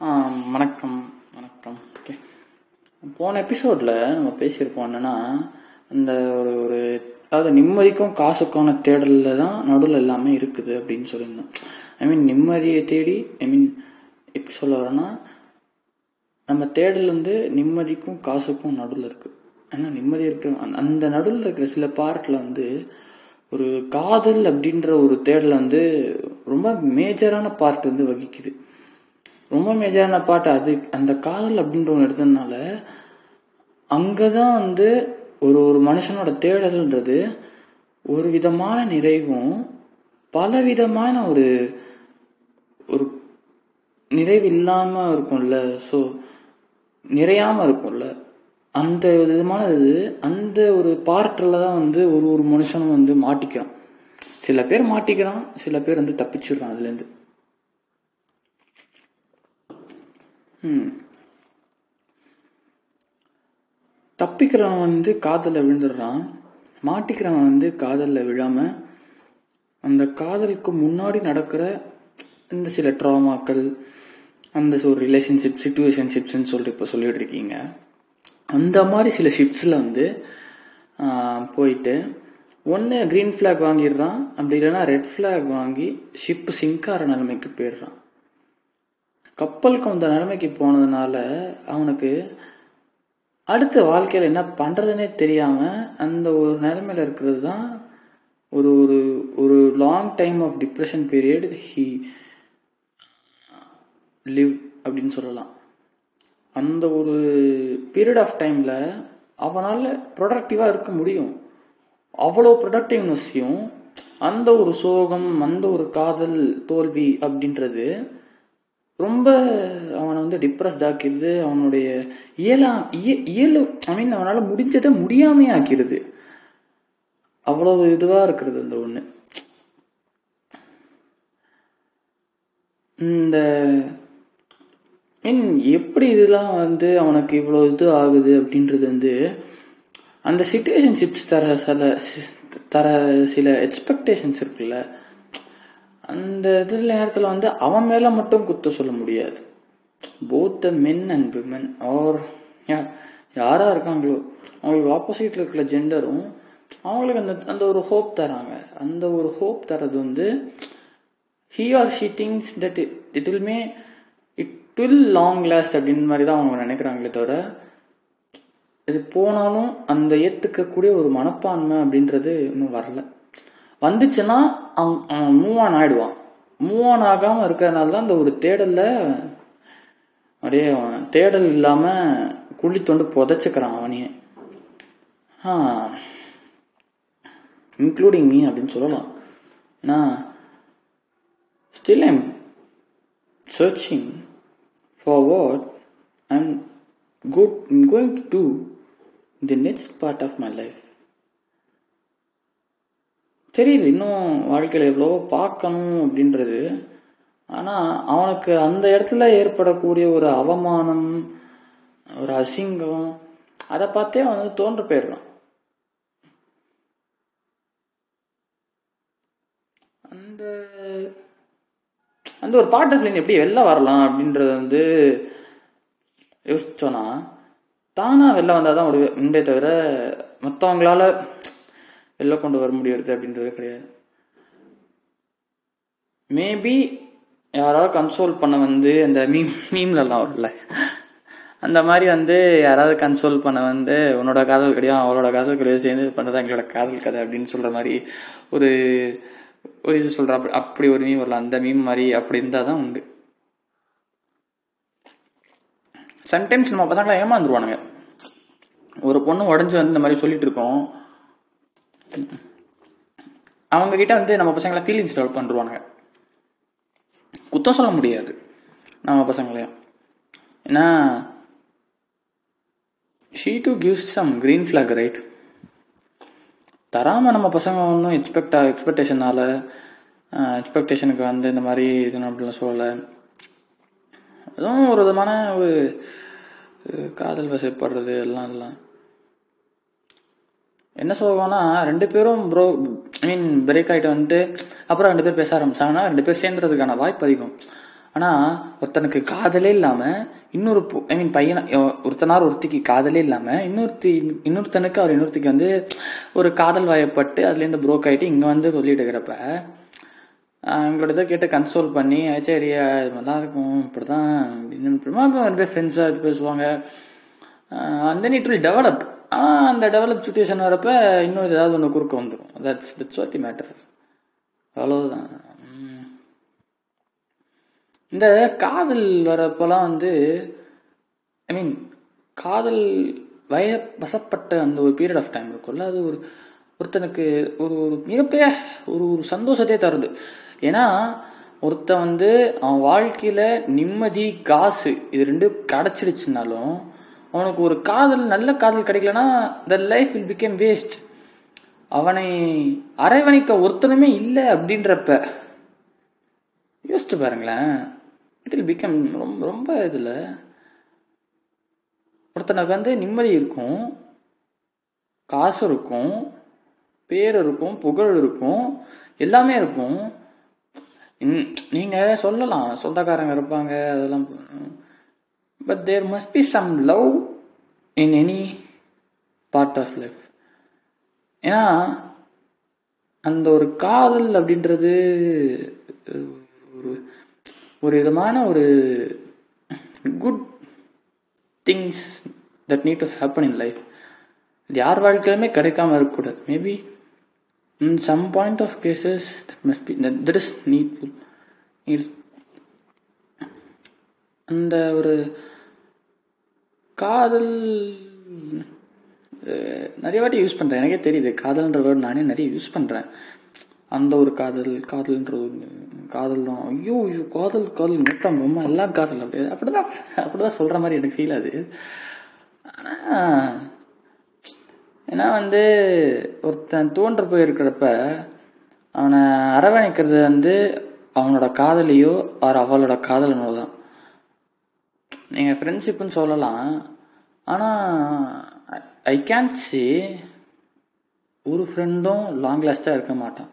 வணக்கம் வணக்கம். ஓகே போன எபிசோடில் நம்ம பேசியிருப்போம் என்னென்னா இந்த ஒரு ஒரு அதாவது நிம்மதிக்கும் காசுக்கான தேடலில் தான் நடுவில் எல்லாமே இருக்குது அப்படின்னு சொல்லியிருந்தோம். ஐ மீன் நிம்மதியை தேடி ஐ மீன் எப்படி சொல்ல வரேன்னா நம்ம தேடல் வந்து நிம்மதிக்கும் காசுக்கும் நடுவில் இருக்குது ஏன்னா நிம்மதி இருக்கிற அந்த- அந்த நடுவில் இருக்கிற சில பார்ட்டில் வந்து ஒரு காதல் அப்படின்ற ஒரு தேடல் வந்து ரொம்ப மேஜரான பார்ட் வந்து வகிக்குது. ரொம்ப மேஜரான பாட்டு அது. அந்த காதல் அப்படின்ற ஒன்று எடுத்ததுனால அங்கே தான் வந்து ஒரு ஒரு மனுஷனோட தேடல்ன்றது ஒரு விதமான நிறைவும் பல விதமான ஒரு ஒரு நிறைவு இல்லாமல் இருக்கும்ல. ஸோ நிறையாமல் இருக்கும்ல. அந்த விதமான இது அந்த ஒரு பார்ட்டில் தான் வந்து ஒரு ஒரு மனுஷனும் வந்து மாட்டிக்கிறான். சில பேர் மாட்டிக்கிறான் சில பேர் வந்து தப்பிச்சிடுறான் அதுலேருந்து. தப்பிக்கிறவன் வந்து காதலில் விழுந்துடுறான். மாட்டிக்கிறவன் வந்து காதலில் விழாம அந்த காதலுக்கு முன்னாடி நடக்கிற இந்த சில ட்ராமாக்கள் அந்த ஒரு ரிலேஷன்ஷிப் சுச்சுவேஷன்ஷிப்ஸ்ன்னு சொல்லிட்டு இப்போ சொல்லிட்டு இருக்கீங்க அந்த மாதிரி சில ஷிப்ஸில் வந்து போயிட்டு ஒன்று க்ரீன் ஃப்ளாக் வாங்கிடுறான். அப்படி இல்லைன்னா ரெட் ஃப்ளாக் வாங்கி ஷிப்பு சிங்கார நிலைமைக்கு போயிடுறான். கப்பலுக்கு அந்த நிலைமைக்கு போனதுனால அவனுக்கு அடுத்த வாழ்க்கையில் என்ன பண்ணுறதுனே தெரியாமல் அந்த ஒரு நிலைமையில் இருக்கிறது தான் ஒரு ஒரு ஒரு long time of depression period he live அப்படின்னு சொல்லலாம். அந்த ஒரு பீரியட் ஆஃப் டைமில் அவனால் ப்ரொடக்டிவாக இருக்க முடியும். அவ்வளோ ப்ரொடக்டிவ்னஸையும் அந்த ஒரு சோகம் அந்த ஒரு காதல் தோல்வி அப்படின்றது ரொம்ப அவனை வந்து டிப்ரெஸ்ட் ஆக்கிடுது. அவனுடைய இயலா இய- இயலு ஐ மீன் அவனால் முடிஞ்சதை முடியாமே ஆக்கிடுது. அவ்வளவு இதுவாக இருக்கிறது அந்த ஒன்று இந்த மீன் எப்படி இதெல்லாம் வந்து அவனுக்கு இவ்வளோ இது ஆகுது அப்படின்றது வந்து அந்த சிச்சுவேஷன்ஷிப்ஸ் தர சில தர சில எக்ஸ்பெக்டேஷன்ஸ் இருக்குல்ல அந்த இதில் நேரத்தில் வந்து அவன் மேலே மட்டும் குத்த சொல்ல முடியாது. Both the men and women are யாராக இருக்காங்களோ அவங்களுக்கு ஆப்போசிட்டில் இருக்கிற ஜெண்டரும் அவங்களுக்கு அந்த அந்த ஒரு ஹோப் தராங்க. அந்த ஒரு ஹோப் தரது வந்து he or she things that it will may it will long last அப்படின்னு மாதிரி தான் அவங்க நினைக்கிறாங்களே தவிர இது போனாலும் அந்த ஏற்றுக்கக்கூடிய ஒரு மனப்பான்மை அப்படின்றது இன்னும் வரல. வந்துச்சுன்னா அவன் அவன் மூவ் ஆன் ஆயிடுவான். மூவ் ஆன் ஆகாமல் இருக்கிறதுனால தான் அந்த ஒரு தேடலில் அப்படியே அவன் தேடல் இல்லாமல் குழி தொண்டு புதைச்சிக்கிறான் அவனையே. ஆ இன்க்ளூடிங் மீ அப்படின்னு சொல்லலாம். ஏன்னா still I'm searching for what I'm good going to do the next part of my life தெரியுது இன்னும் வாழ்க்கையில் எவ்வளவோ பார்க்கணும் அப்படின்றது. ஆனால் அவனுக்கு அந்த இடத்துல ஏற்படக்கூடிய ஒரு அவமானம் ஒரு அசிங்கம் அதை பார்த்தே அவன் வந்து தோன்று போயிடுறான். அந்த அந்த ஒரு பாட்டு ஃபிலிம் எப்படி வெளில வரலாம் அப்படின்றத வந்து யோசிச்சோன்னா தானாக வெளில வந்தால் தான் ஒரு உண்டே தவிர மற்றவங்களால வெளில கொண்டு வர முடியறது அப்படின்றது கிடையாது. மேபி யாராவது கன்சோல் பண்ண வந்து அந்த மீம் மீம்லலாம் வரும்ல. அந்த மாதிரி வந்து யாராவது கன்சோல் பண்ண வந்து உன்னோட காதல் கிடையாது அவளோட காதல் கிடையாது சேர்ந்து பண்ணுறது எங்களோட காதல் கதை அப்படின்னு சொல்கிற மாதிரி ஒரு ஒரு இது சொல்கிற அப்படி அப்படி ஒரு மீம் வரலாம். அந்த மீம் மாதிரி அப்படி இருந்தால் தான் உண்டு. சம்டைம்ஸ் நம்ம பசங்களை ஏமாந்துருவானுங்க. ஒரு பொண்ணு உடஞ்சி வந்து இந்த மாதிரி சொல்லிட்டு இருக்கோம். அவங்க கிட்ட வந்து நம்ம பசங்களை ஃபீலிங்ஸ் டெவலப் பண்ணுவாங்க குத்தம் சொல்ல முடியாது நம்ம பசங்களையும். ஏன்னா she to gives some green flag right தராமல் நம்ம பசங்க ஒன்றும் எக்ஸ்பெக்ட் எக்ஸ்பெக்டேஷனால எக்ஸ்பெக்டேஷனுக்கு வந்து இந்த மாதிரி இது அப்படிலாம் சொல்லலை. அதுவும் ஒரு விதமான ஒரு காதல் வசப்படுறது எல்லாம் எல்லாம். என்ன சொல்லுவாங்கன்னா ரெண்டு பேரும் ப்ரோ ஐ மீன் பிரேக் ஆகிட்டு வந்துட்டு அப்புறம் ரெண்டு பேர் பேச ஆரம்பிச்சாங்கன்னா ரெண்டு பேர் சேர்ந்துறதுக்கான வாய்ப்பு அதிகம். ஆனால் ஒருத்தனுக்கு காதலே இல்லாமல் இன்னொரு ஐ மீன் பையனை ஒருத்தனார் ஒருத்திக்கு காதலே இல்லாமல் இன்னொருத்தி இன்னொருத்தனுக்கு அவர் இன்னொருத்திக்கு வந்து ஒரு காதல் வாயப்பட்டு அதுலேருந்து ப்ரோக் ஆகிட்டு இங்கே வந்து சொல்லிட்டு இருக்கிறப்ப எங்களோட இதை கேட்டு கன்சோல் பண்ணி சரி இது மாதிரிலாம் இருக்கும் இப்படி தான் அப்படின்னு ரெண்டு பேர் ஃப்ரெண்ட்ஸாக இது பேசுவாங்க. And then it will develop ஆனால் அந்த டெவலப் சுச்சுவேஷன் வரப்ப இன்னொரு ஏதாவது ஒன்று குறுக்க வந்துடும் that's that's what the matter அவ்வளோதான் இந்த காதல் வரப்போலாம் வந்து ஐ மீன் காதல் வய வசப்பட்ட அந்த ஒரு பீரியட் ஆஃப் டைம் இருக்கும்ல. அது ஒரு ஒருத்தனுக்கு ஒரு ஒரு மிகப்பெரிய ஒரு ஒரு சந்தோஷத்தையே தருது. ஏன்னா ஒருத்தன் வந்து அவன் வாழ்க்கையில் நிம்மதி காசு இது ரெண்டும் கிடச்சிடுச்சுனாலும் அவனுக்கு ஒரு காதல் நல்ல காதல் கிடைக்கலனா the life will become waste அவனை அரவணைக்க ஒருத்தனுமே இல்லை அப்படின்றப்ப யோசிச்சு பாருங்களேன். இட் வில் பிகம் ரொம்ப ரொம்ப இதில் ஒருத்தனுக்கு வந்து நிம்மதி இருக்கும் காசு இருக்கும் பேர் இருக்கும் புகழ் இருக்கும் எல்லாமே இருக்கும். நீங்கள் சொல்லலாம் சொந்தக்காரங்க இருப்பாங்க அதெல்லாம் but there must be some love in any part of life ஏன்னா அந்த ஒரு காதல் அப்படின்றது ஒரு ஒரு விதமான ஒரு good things that need to happen in life அது யார் வாழ்க்கையிலுமே கிடைக்காம இருக்கக்கூடாது. Maybe in some point of cases that must be that is needful அந்த ஒரு காதல் நிறைய வாட்டி யூஸ் பண்ணுறேன் எனக்கே தெரியுது காதல்ன்ற வேர்டு நானே நிறைய யூஸ் பண்ணுறேன் அந்த ஒரு காதல் காதல்ன்ற காதல் தான். ஐயோ ஐயோ காதல் காதல் நெட்டம் அம்மா எல்லாம் காதல். அப்படி அப்படிதான் அப்படிதான் சொல்கிற மாதிரி எனக்கு ஃபீல் ஆகுது. ஆனால் ஏன்னா வந்து ஒருத்தன் தோன்ற போயிருக்கிறப்ப அவனை அரவணைக்கிறது வந்து அவனோட காதலியோ அவர் அவளோட காதலனோ தான். நீங்கள் ஃப்ரெண்ட்ஷிப்புன்னு சொல்லலாம். ஆனால் ஐ கேன் சி ஒரு ஃப்ரெண்டும் லாங் லாஸ்ட்டாக இருக்க மாட்டான்.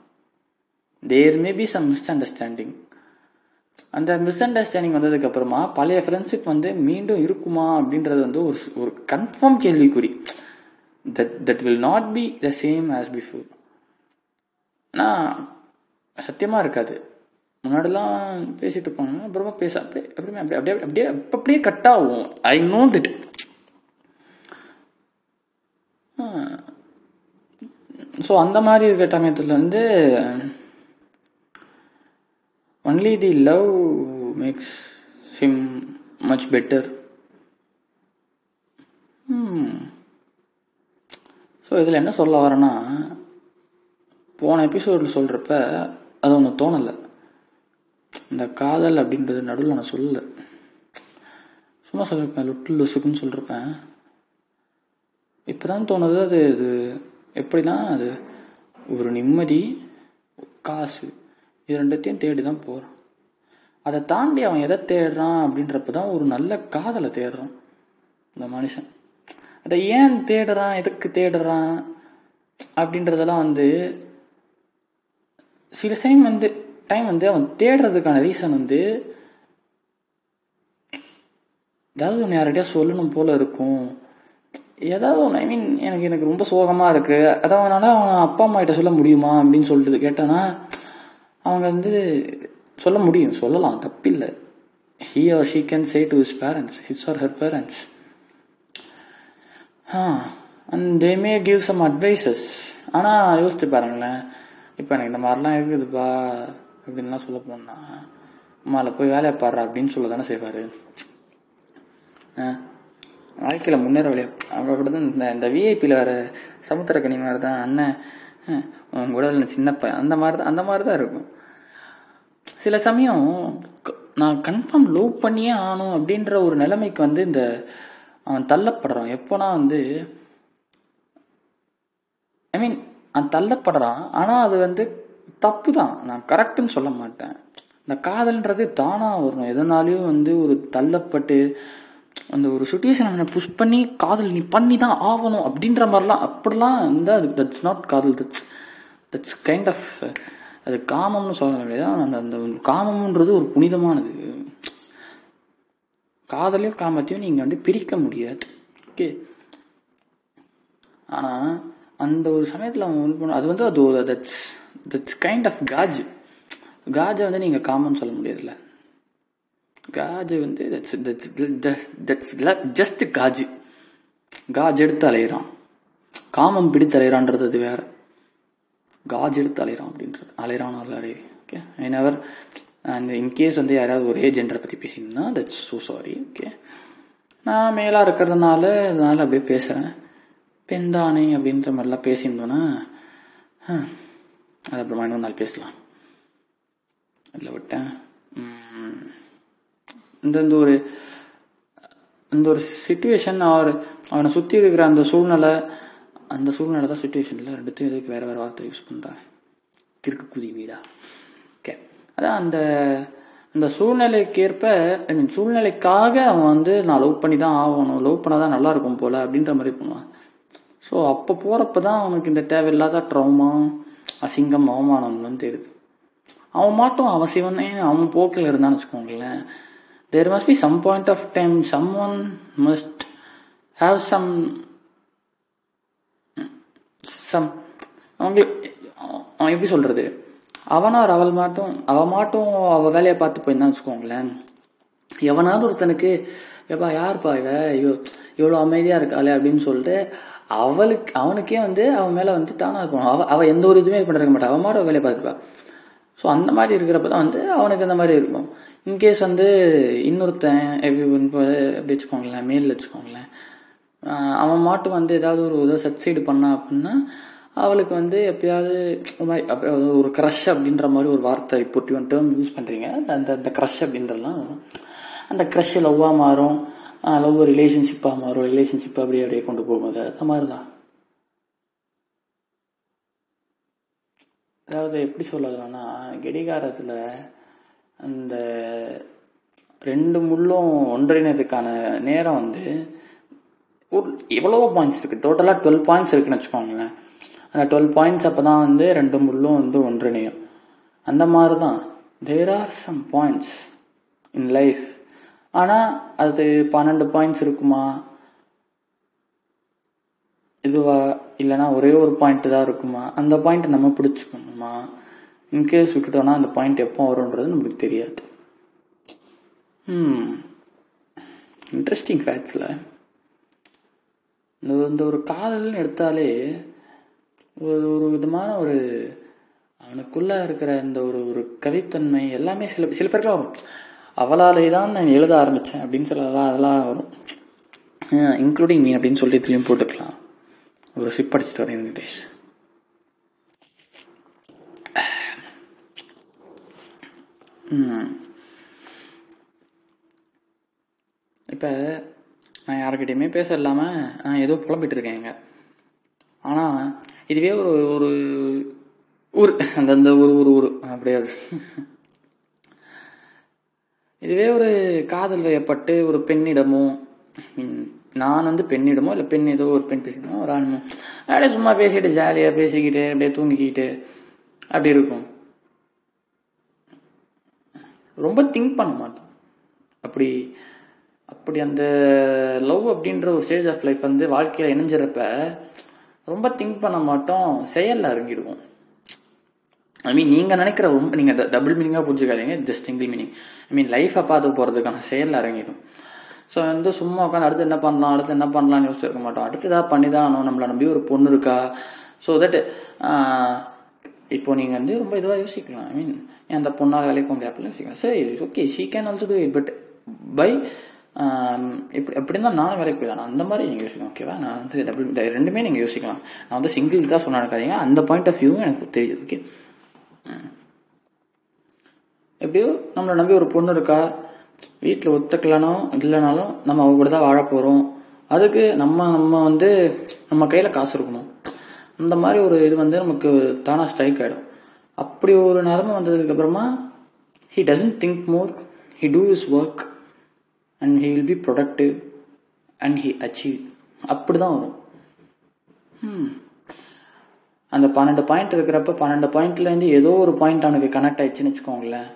There may be some misunderstanding அந்த மிஸ் அண்டர்ஸ்டாண்டிங் வந்ததுக்கப்புறமா பழைய ஃப்ரெண்ட்ஷிப் வந்து மீண்டும் இருக்குமா அப்படின்றது வந்து ஒரு ஒரு கன்ஃபார்ம் கேள்விக்குறி. That that will not be the same as before ஆனால் சத்தியமாக இருக்காது. முன்னாடிலாம் பேசிட்டு இருப்பாங்க அப்புறமா பேச அப்படியே அப்படியே அப்படியே அப்படியே அப்படியே அப்படியே கட் ஆகும். ஐ நோ திட் ஸோ அந்த மாதிரி இருக்கிற சமயத்தில் வந்து only the love makes him much better so இதில் என்ன சொல்ல வரேன்னா போன எபிசோடில் சொல்கிறப்ப அது ஒன்று தோணலை. இந்த காதல் அப்படின்றது நடுவில் நான் சொல்லலை. சும்மா சொல்லியிருப்பேன் லுட்டு லுசுக்குன்னு சொல்லியிருப்பேன் இப்போ தான் தோணுது அது இது எப்படின்னா அது ஒரு நிம்மதி காசு இது ரெண்டுத்தையும் தேடி தான் போகிறான் அதை தாண்டி அவன் எதை தேடுறான் அப்படின்றப்ப தான் ஒரு நல்ல காதலை தேடுறான் இந்த மனுஷன். அதை ஏன் தேடுறான் எதுக்கு தேடுறான் அப்படின்றதெல்லாம் வந்து சில சைம் வந்து டைம் வந்து அவன் தேடுறதுக்கான ரீசன் வந்து ஏதாவது ஒன்று யார்கிட்டயா சொல்லணும் போல இருக்கும். ஏதாவது ஒன்று ஐ மீன் எனக்கு எனக்கு ரொம்ப சோகமாக இருக்குது அதான் அவனால் அவன் அப்பா அம்மா கிட்ட சொல்ல முடியுமா அப்படின்னு சொல்லிட்டு கேட்டானா அவங்க வந்து சொல்ல முடியும் சொல்லலாம் தப்பில்லை. He or she can say to his parents his or her parents uh and they may give some advices ஆனால் யோசித்து பாருங்களேன். இப்போ எனக்கு இந்த மாதிரிலாம் இருக்குதுப்பா. அப்படின்லாம் சொல்ல போனா அம்மாவில் போய் வேலையை பாடுறா அப்படின்னு சொல்ல தானே செய்வார் வாழ்க்கையில் முன்னேற வழியா அவங்க கூட தான் இந்த இந்த விஐபியில் வர சமுத்திரக்கணி மாதிரி தான் அண்ணன் உங்க கூட சின்ன அந்த மாதிரி தான் அந்த மாதிரி தான் இருக்கும். சில சமயம் நான் கன்ஃபார்ம் லவ் பண்ணியே ஆகணும் அப்படின்ற ஒரு நிலைமைக்கு வந்து இந்த அவன் தள்ளப்படுறான். எப்போனா வந்து ஐ மீன் அவன் தள்ளப்படுறான். ஆனால் அது வந்து தப்பு தான் நான் கரெக்டுன்னு சொல்ல மாட்டேன். இந்த காதல்ன்றது தானாக வரணும் எதனாலையும் வந்து ஒரு தள்ளப்பட்டு அந்த ஒரு சுச்சுவேஷன் அவனை புஷ் பண்ணி காதல் நீ பண்ணி தான் ஆகணும் அப்படின்ற மாதிரிலாம் அப்படிலாம் வந்து அது தட்ஸ் நாட் காதல். தட்ஸ் தட்ஸ் கைண்ட் ஆஃப் அது காமம்னு சொல்ல முடியாது அந்த அந்த காமம்ன்றது ஒரு புனிதமானது. காதலையும் காமத்தையும் நீங்கள் வந்து பிரிக்க முடியாது. ஓகே ஆனால் அந்த ஒரு சமயத்தில் அவன் அது வந்து அது ஒரு தட்ஸ் தட்ஸ் கைண்ட் ஆஃப் காஜ் காஜை வந்து நீங்கள் காமன் சொல்ல முடியாதுல்ல. காஜு வந்து தட்ஸ் தட்ஸ் தட்ஸ் ஜஸ்ட் காஜு காஜ் எடுத்து அலையிறான். காமம் பிடித்து அலையிறான்றது அது வேற. காஜ் எடுத்து அலையிறான் அப்படின்றது. அலையிறான் அல்லாரு okay I never and in case வந்து யாராவது ஒரே ஜெண்டரை பற்றி பேசியிருந்தா தட்ஸ் ஸோ சாரி ஓகே நான் மேலாக இருக்கிறதுனால அதனால் அப்படியே பேசுகிறேன் பெண்தானே அப்படின்ற மாதிரிலாம் பேசியிருந்தோன்னா அது அப்புறமா இன்னொரு நாள் பேசலாம். அதில் விட்டேன். இந்த இந்த ஒரு இந்த ஒரு சுச்சுவேஷன் அவர் அவனை சுற்றி இருக்கிற அந்த சூழ்நிலை அந்த சூழ்நிலை தான் சுச்சுவேஷனில் ரெண்டுத்தையும் எதுக்கு வேறு வேறு வார்த்தை யூஸ் பண்ணுறேன் திருக்கு குதி வீடா. ஓகே அதான் அந்த அந்த சூழ்நிலைக்கேற்ப ஐ மீன் சூழ்நிலைக்காக அவன் வந்து நான் லவ் பண்ணி தான் ஆகணும் லவ் பண்ணால் தான் நல்லா இருக்கும் அப்படின்ற மாதிரி பண்ணுவான். ஸோ அப்போ போகிறப்ப தான் அவனுக்கு இந்த தேவையில்லாத ட்ரௌமா அசிங்கம் அவமானம்லாம் தெரியுது. அவன் மாட்டும் அவன் சிவனே அவன் போக்கில் இருந்தான்னு வச்சுக்கோங்களேன். There must be some point of time someone must have some some அவங்களுக்கு அவன் எப்படி சொல்றது? அவனார் அவள் மாட்டும் அவள் மாட்டும் அவ வேலையை பார்த்து போயிருந்தான்னு வச்சுக்கோங்களேன். எவனாவது ஒருத்தனுக்கு எப்பா யாருப்பா இவ? இவ்வளோ அமைதியாக இருக்காளே அப்படின்னு சொல்லிட்டு அவளுக்கு அவனுக்கே வந்து அவன் மேலே வந்து தானாக இருக்கும் அவ அவள் எந்த ஒரு இதுவுமே பண்ணிருக்க மாட்டா அவன் மாட்ட வேலையை பார்த்துப்பா. ஸோ அந்த மாதிரி இருக்கிறப்ப தான் வந்து அவனுக்கு அந்த மாதிரி இருக்கும். இன்கேஸ் வந்து இன்னொருத்தன் எப்படி எப்படி வச்சுக்கோங்களேன் மேலில் வச்சுக்கோங்களேன். அவன் மாட்டு வந்து ஏதாவது ஒரு இதை சக்சீடு பண்ணா அப்படின்னா அவளுக்கு வந்து எப்பயாவது அப்படியாவது ஒரு க்ரஷ் அப்படின்ற மாதிரி ஒரு வார்த்தை இப்போ ஒன் டேர்ம் யூஸ் பண்ணுறீங்க அந்த அந்த க்ரஷ் அப்படின்றலாம் அந்த க்ரஷ் லவ்வாக மாறும். லவ் ரிலேஷன்ஷிப்பாக மாறும். ரிலேஷன்ஷிப் அப்படியே அப்படியே கொண்டு போகும்போது அந்த மாதிரி தான். அதாவது எப்படி சொல்லலாம்னா கெடிகாரத்தில் அந்த ரெண்டு முள்ளும் ஒன்றிணைதுக்கான நேரம் வந்து ஒரு எவ்வளவோ பாயிண்ட்ஸ் இருக்குது டோட்டலாக டுவெல் பாயிண்ட்ஸ் இருக்குன்னு வச்சுக்கோங்களேன். அந்த டுவெல் பாயிண்ட்ஸ் அப்போ தான் வந்து ரெண்டு முள்ளும் வந்து ஒன்றிணையும். அந்த மாதிரி தான். There are some points in life ஆனால் அது பன்னெண்டு பாயிண்ட்ஸ் இருக்குமா? இதுவா? இல்லைனா ஒரே ஒரு பாயிண்ட் தான் இருக்குமா? அந்த பாயிண்ட் நம்ம பிடிச்சிக்கணுமா? இன்கேஸ் விட்டுட்டோம்னா அந்த பாயிண்ட் எப்போ வரும்ன்றது நமக்கு தெரியாது. ம் இன்ட்ரெஸ்டிங் ஃபேக்ட்ஸில் இந்த இந்த ஒரு காதல்னு எடுத்தாலே ஒரு ஒரு விதமான ஒரு அவனுக்குள்ளே இருக்கிற இந்த ஒரு ஒரு கவித்தன்மை எல்லாமே சில சில பேருக்கு அவளாலே தான் நான் எழுத ஆரம்பித்தேன் அப்படின்னு சொல்லலாம் அதெல்லாம் வரும். இன்க்ளூடிங் மீன் அப்படின்னு சொல்லிட்டு இதுலேயும் போட்டுக்கலாம். ஒரு சிப் அடிச்சுட்டு வரேன் வெங்கடேஷ் இப்போ நான் யாருக்கிட்டையுமே பேச இல்லாமல் நான் ஏதோ புலம்பிட்டு இருக்கேங்க ஆனால் இதுவே ஒரு ஒரு ஊர் அந்தந்த ஒரு ஒரு ஊர் அப்படியே இதுவே ஒரு காதல் வயப்பட்டு ஒரு பெண்ணிடமோ நான் வந்து பெண்ணிடமோ இல்லை பெண் ஏதோ ஒரு பெண் பேசிக்கணும் ஒரு ஆண்மோ அப்படியே சும்மா பேசிட்டு ஜாலியாக பேசிக்கிட்டு அப்படியே தூங்கிக்கிட்டு அப்படி இருக்கும். ரொம்ப திங்க் பண்ண மாட்டோம். அப்படி அப்படி அந்த லவ் அப்படின்ற ஒரு ஸ்டேஜ் ஆஃப் லைஃப் வந்து வாழ்க்கையில் இணைஞ்சிறப்ப ரொம்ப திங்க் பண்ண மாட்டோம். செயலில் இறங்கிடுவோம் ஐ மீன் நீங்கள் நினைக்கிற ரொம்ப நீங்கள் டபுள் மீனிங்காக புரிஞ்சுக்காதீங்க just single meaning I mean லைஃப்பை பார்த்து போகிறதுக்கான செயலில் இறங்கிடும் ஸோ வந்து சும்மா உட்காந்து அடுத்து என்ன பண்ணலாம் அடுத்து என்ன பண்ணலாம்னு யோசிச்சிருக்க மாட்டோம். அடுத்து ஏதாவது பண்ணி தான் ஆகணும் நம்மளை நம்பி ஒரு பொண்ணு இருக்கா? ஸோ தட் இப்போது நீங்கள் வந்து ரொம்ப இதுவாக யோசிக்கலாம். ஐ மீன் அந்த பொண்ணால் வேலைக்கு போக முடியாது யோசிக்கலாம். சரி okay she can also do it but by இப்படி எப்படி இருந்தால் நானும் வேலைக்கு போயிடலாம் அந்த மாதிரி நீங்கள் யோசிக்கலாம் ஓகேவா நான் வந்து டபுள் ரெண்டுமே நீங்கள் யோசிக்கலாம். நான் வந்து சிங்கிள் தான் சொன்ன இருக்காதீங்க அந்த பாயிண்ட் ஆஃப் வியூவும் எனக்கு தெரியுது ஓகே எப்படியோ நம்மளை நம்பி ஒரு பொண்ணு இருக்கா வீட்டில் ஒத்துக்கலனாலும் இல்லைனாலும் நம்ம அவங்க கூட தான் வாழ போகிறோம் அதுக்கு நம்ம நம்ம வந்து நம்ம கையில் காசு இருக்கணும். அந்த மாதிரி ஒரு இது வந்து நமக்கு தானாக ஸ்ட்ரைக் ஆகிடும் அப்படி ஒரு நிலமை வந்ததுக்கப்புறமா he doesn't think more he do his work and he will be productive and he achieve அப்படி தான் வரும். ம் அந்த பன்னெண்டு பாயிண்ட் இருக்கிறப்ப பன்னெண்டு பாயிண்ட்லேருந்து ஏதோ ஒரு பாயிண்ட் அவனுக்கு கனெக்ட் ஆயிடுச்சுன்னு வச்சுக்கோங்களேன்.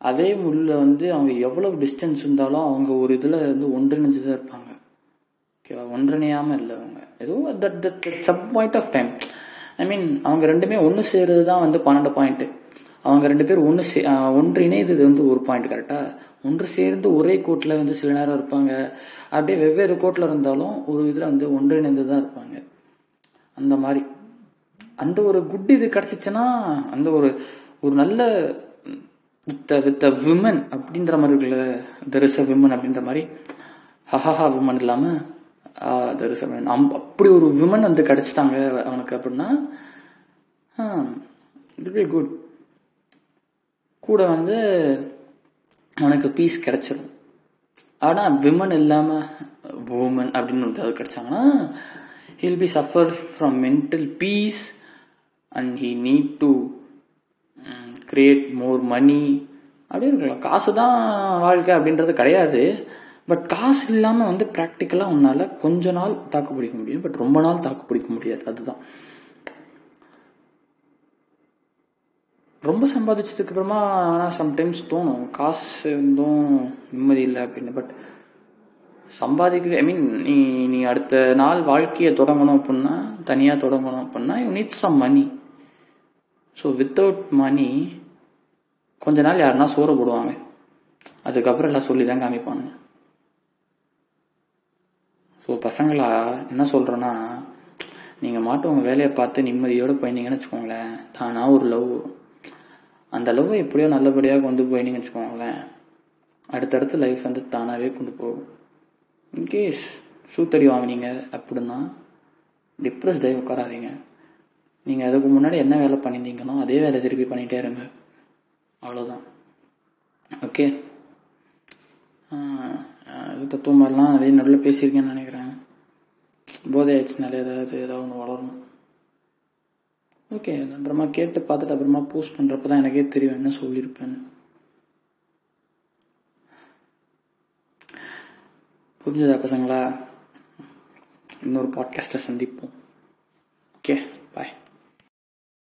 அதே முள்ள வந்து அவங்க எவ்வளோ டிஸ்டன்ஸ் இருந்தாலும் அவங்க ஒரு இதில் வந்து ஒன்றிணைஞ்சு தான் இருப்பாங்க ஓகேவா ஒன்றிணையாமல் இல்லை அவங்க. ஏதோ that that sub point of time I mean அவங்க ரெண்டுமே ஒன்று சேருறது தான் வந்து பன்னெண்டு பாயிண்ட்டு அவங்க ரெண்டு பேர் ஒன்று சே ஒன்று இணையது வந்து ஒரு பாயிண்ட் கரெக்டாக ஒன்று சேர்ந்து ஒரே கோட்டில் வந்து சில நேரம் இருப்பாங்க. அப்படியே வெவ்வேறு கோட்டில் இருந்தாலும் ஒரு இதில் வந்து ஒன்றிணைந்து தான் இருப்பாங்க. அந்த மாதிரி. அந்த ஒரு குட் இது கிடச்சிச்சுன்னா அந்த ஒரு ஒரு நல்ல வித் வித் விமன் அப்படின்ற மாதிரி இருக்குல்ல தெர் இஸ் அ விமன் அப்படின்ற மாதிரி. ஹஹஹா விமன் இல்லாமல் there is a women um அப்படி ஒரு விமன் வந்து கிடச்சிட்டாங்க அவனுக்கு அப்படின்னா இட் பி குட் கூட வந்து அவனுக்கு பீஸ் கிடச்சிரும். ஆனால் விமன் இல்லாமல் உமன் அப்படின்னு ஒரு ஏதாவது கிடைச்சாங்கன்னா he'll be suffer from mental peace and he need to create more money அப்படின்னு இருக்கலாம். காசு தான் வாழ்க்கை அப்படின்றது கிடையாது. பட் காசு இல்லாமல் வந்து ப்ராக்டிக்கலாக உன்னால் கொஞ்ச நாள் தாக்கு பிடிக்க முடியும். பட் ரொம்ப நாள் தாக்கு பிடிக்க முடியாது. அதுதான். ரொம்ப சம்பாதிச்சதுக்கு அப்புறமா ஆனால் சம்டைம்ஸ் தோணும். காசு இருந்தும் நிம்மதி இல்லை அப்படின்னு. பட் சம்பாதிக்க ஐ மீன் நீ நீ அடுத்த நாள் வாழ்க்கையை தொடங்கணும் அப்படின்னா தனியாக தொடங்கணும் அப்படின்னா you need some money so without money கொஞ்ச நாள் யாருன்னா சோறு போடுவாங்க. அதுக்கப்புறம் எல்லாம் சொல்லி தான் காமிப்பானுங்க. ஸோ பசங்களா என்ன சொல்கிறேன்னா நீங்கள் மாட்டு உங்கள் வேலையை பார்த்து நிம்மதியோடு போயிருந்தீங்கன்னு வச்சுக்கோங்களேன். தானாக ஒரு லவ் அந்த லவ் எப்படியோ நல்லபடியாக கொண்டு போயிருந்தீங்கன்னு வச்சுக்கோங்களேன். அடுத்தடுத்து லைஃப் வந்து தானாகவே கொண்டு போகும். இன்கேஸ் சூத்தடி வாங்கினீங்க அப்படின்னா டிப்ரெஸ்ட் உட்காராதீங்க. நீங்கள் அதுக்கு முன்னாடி என்ன வேலை பண்ணியிருந்தீங்களோ அதே வேலை திருப்பி பண்ணிகிட்டே இருங்க. அவ்வளோதான் ஓகே அது தத்துவம் மாதிரிலாம் அதே நடுவில் பேசியிருக்கேன்னு நினைக்கிறேன். போதை ஆயிடுச்சுனால ஏதாவது ஏதாவது ஒன்று வளரும் ஓகே அப்புறமா கேட்டு பார்த்துட்டு அப்புறமா போஸ்ட் பண்ணுறப்ப தான் எனக்கே தெரியும் என்ன சொல்லியிருப்பேன்னு. புரிஞ்சதா பசங்களா? இன்னொரு பாட்காஸ்ட்டில் சந்திப்போம். Okay bye